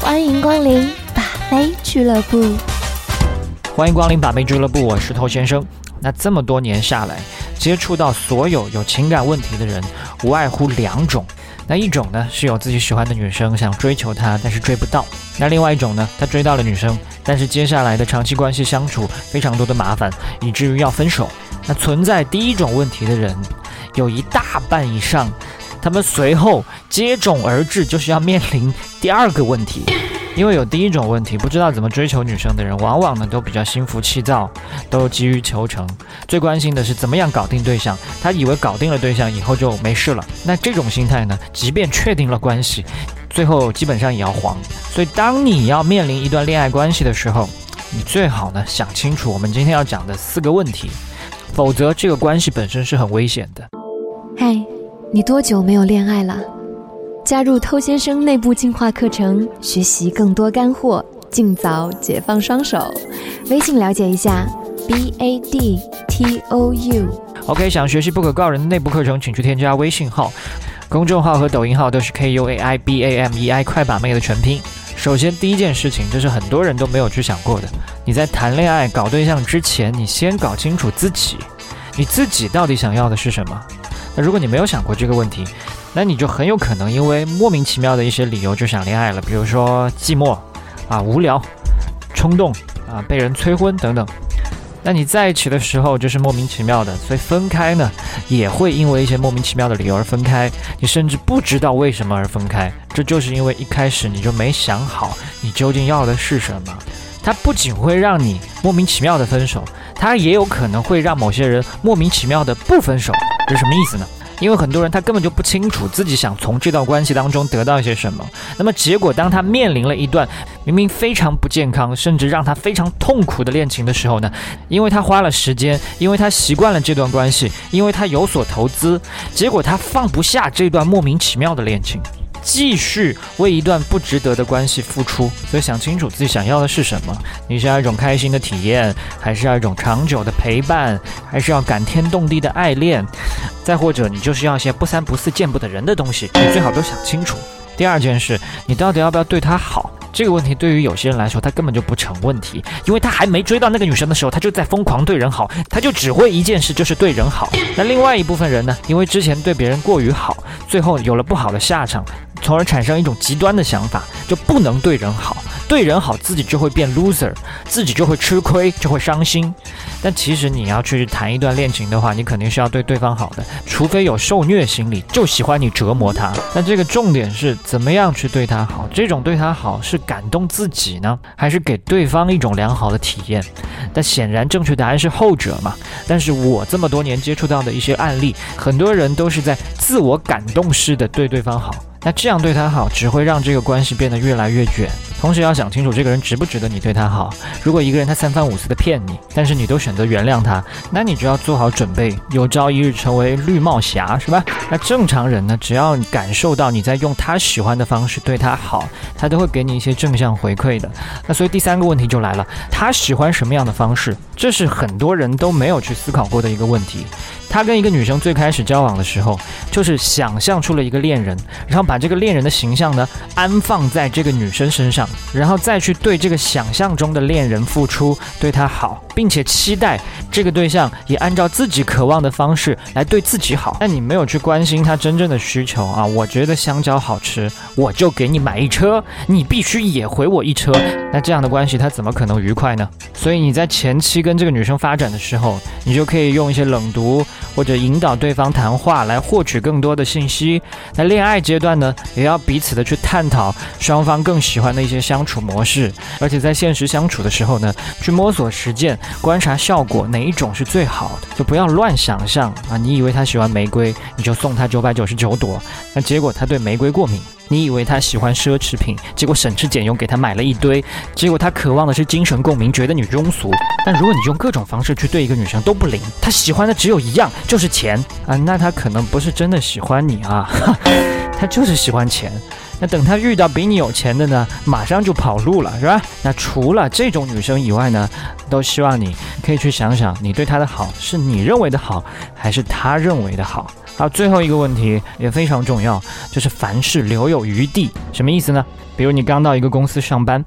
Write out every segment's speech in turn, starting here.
欢迎光临把妹俱乐部。欢迎光临把妹俱乐部，我是头先生。那这么多年下来，接触到所有有情感问题的人，无外乎两种。那一种呢，是有自己喜欢的女生，想追求她，但是追不到；那另外一种呢，他追到了女生，但是接下来的长期关系相处非常多的麻烦，以至于要分手。那存在第一种问题的人，有一大半以上。他们随后接踵而至，就是要面临第二个问题，因为有第一种问题，不知道怎么追求女生的人，往往呢都比较心浮气躁，都急于求成，最关心的是怎么样搞定对象。他以为搞定了对象以后就没事了，那这种心态呢，即便确定了关系，最后基本上也要黄。所以，当你要面临一段恋爱关系的时候，你最好呢想清楚我们今天要讲的四个问题，否则这个关系本身是很危险的。嗨。你多久没有恋爱了？加入偷先生内部进化课程，学习更多干货，尽早解放双手。微信了解一下：b a d t o u。OK，想学习不可告人的内部课程，请去添加微信号、公众号和抖音号都是 K U A I B A M E I 快把妹的全拼。首先，第一件事情，这是很多人都没有去想过的。你在谈恋爱、搞对象之前，你先搞清楚自己，你自己到底想要的是什么。那如果你没有想过这个问题，那你就很有可能因为莫名其妙的一些理由就想恋爱了，比如说寂寞啊、无聊、冲动啊、被人催婚等等。那你在一起的时候就是莫名其妙的，所以分开呢也会因为一些莫名其妙的理由而分开，你甚至不知道为什么而分开，这就是因为一开始你就没想好你究竟要的是什么。它不仅会让你莫名其妙的分手，它也有可能会让某些人莫名其妙的不分手。这是什么意思呢？因为很多人他根本就不清楚自己想从这段关系当中得到一些什么。那么结果，当他面临了一段明明非常不健康，甚至让他非常痛苦的恋情的时候呢？因为他花了时间，因为他习惯了这段关系，因为他有所投资，结果他放不下这段莫名其妙的恋情。继续为一段不值得的关系付出，所以想清楚自己想要的是什么。你是要一种开心的体验，还是要一种长久的陪伴，还是要感天动地的爱恋？再或者，你就是要一些不三不四、见不得人的东西，你最好都想清楚。第二件事，你到底要不要对他好？这个问题对于有些人来说，他根本就不成问题，因为他还没追到那个女生的时候，他就在疯狂对人好，他就只会一件事，就是对人好。那另外一部分人呢，因为之前对别人过于好，最后有了不好的下场。从而产生一种极端的想法，就不能对人好，对人好自己就会变 loser，自己就会吃亏，就会伤心。但其实你要去谈一段恋情的话，你肯定是要对对方好的，除非有受虐心理，就喜欢你折磨他。那这个重点是怎么样去对他好？这种对他好是感动自己呢，还是给对方一种良好的体验？但显然正确答案是后者嘛。但是我这么多年接触到的一些案例，很多人都是在自我感动式的对对方好。那这样对他好，只会让这个关系变得越来越卷。同时要想清楚，这个人值不值得你对他好。如果一个人他三番五次的骗你，但是你都选择原谅他，那你就要做好准备，有朝一日成为绿帽侠，是吧？那正常人呢，只要感受到你在用他喜欢的方式对他好，他都会给你一些正向回馈的。那所以第三个问题就来了，他喜欢什么样的方式？这是很多人都没有去思考过的一个问题。他跟一个女生最开始交往的时候，就是想象出了一个恋人，然后把这个恋人的形象呢安放在这个女生身上，然后再去对这个想象中的恋人付出，对她好，并且期待这个对象也按照自己渴望的方式来对自己好。但你没有去关关心他真正的需求啊！我觉得香蕉好吃，我就给你买一车，你必须也回我一车。那这样的关系他怎么可能愉快呢？所以你在前期跟这个女生发展的时候，你就可以用一些冷读。或者引导对方谈话来获取更多的信息。那恋爱阶段呢，也要彼此的去探讨双方更喜欢的一些相处模式，而且在现实相处的时候呢，去摸索实践，观察效果哪一种是最好的，就不要乱想象啊！你以为他喜欢玫瑰，你就送送他九百九十九朵，那结果他对玫瑰过敏。你以为他喜欢奢侈品，结果省吃俭用给他买了一堆，结果他渴望的是精神共鸣，觉得你庸俗。但如果你用各种方式去对一个女生都不灵，她喜欢的只有一样，就是钱啊，那她可能不是真的喜欢你啊，她就是喜欢钱。那等他遇到比你有钱的呢，马上就跑路了，是吧？那除了这种女生以外呢，都希望你可以去想想，你对她的好是你认为的好，还是她认为的好？好，最后一个问题也非常重要，就是凡事留有余地，什么意思呢？比如你刚到一个公司上班，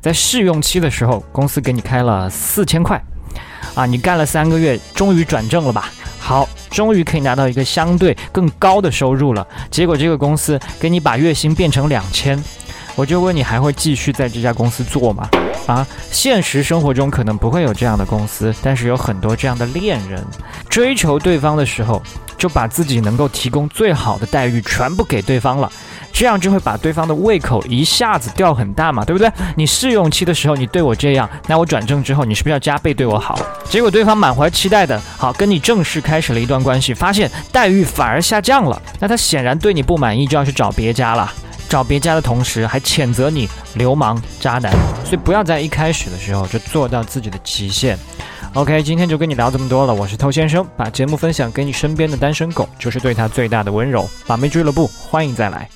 在试用期的时候，公司给你开了四千块，啊，你干了三个月，终于转正了吧？好，终于可以拿到一个相对更高的收入了。结果这个公司给你把月薪变成两千，我就问你还会继续在这家公司做吗？啊，现实生活中可能不会有这样的公司，但是有很多这样的恋人，追求对方的时候，就把自己能够提供最好的待遇全部给对方了，这样就会把对方的胃口一下子吊很大嘛，对不对？你试用期的时候你对我这样，那我转正之后你是不是要加倍对我好？结果对方满怀期待的，好跟你正式开始了一段关系，发现待遇反而下降了，那他显然对你不满意，就要去找别家了。找别家的同时，还谴责你流氓渣男，所以不要在一开始的时候就做到自己的极限。OK，今天就跟你聊这么多了，我是偷先生，把节目分享给你身边的单身狗，就是对他最大的温柔。把妹俱乐部，欢迎再来。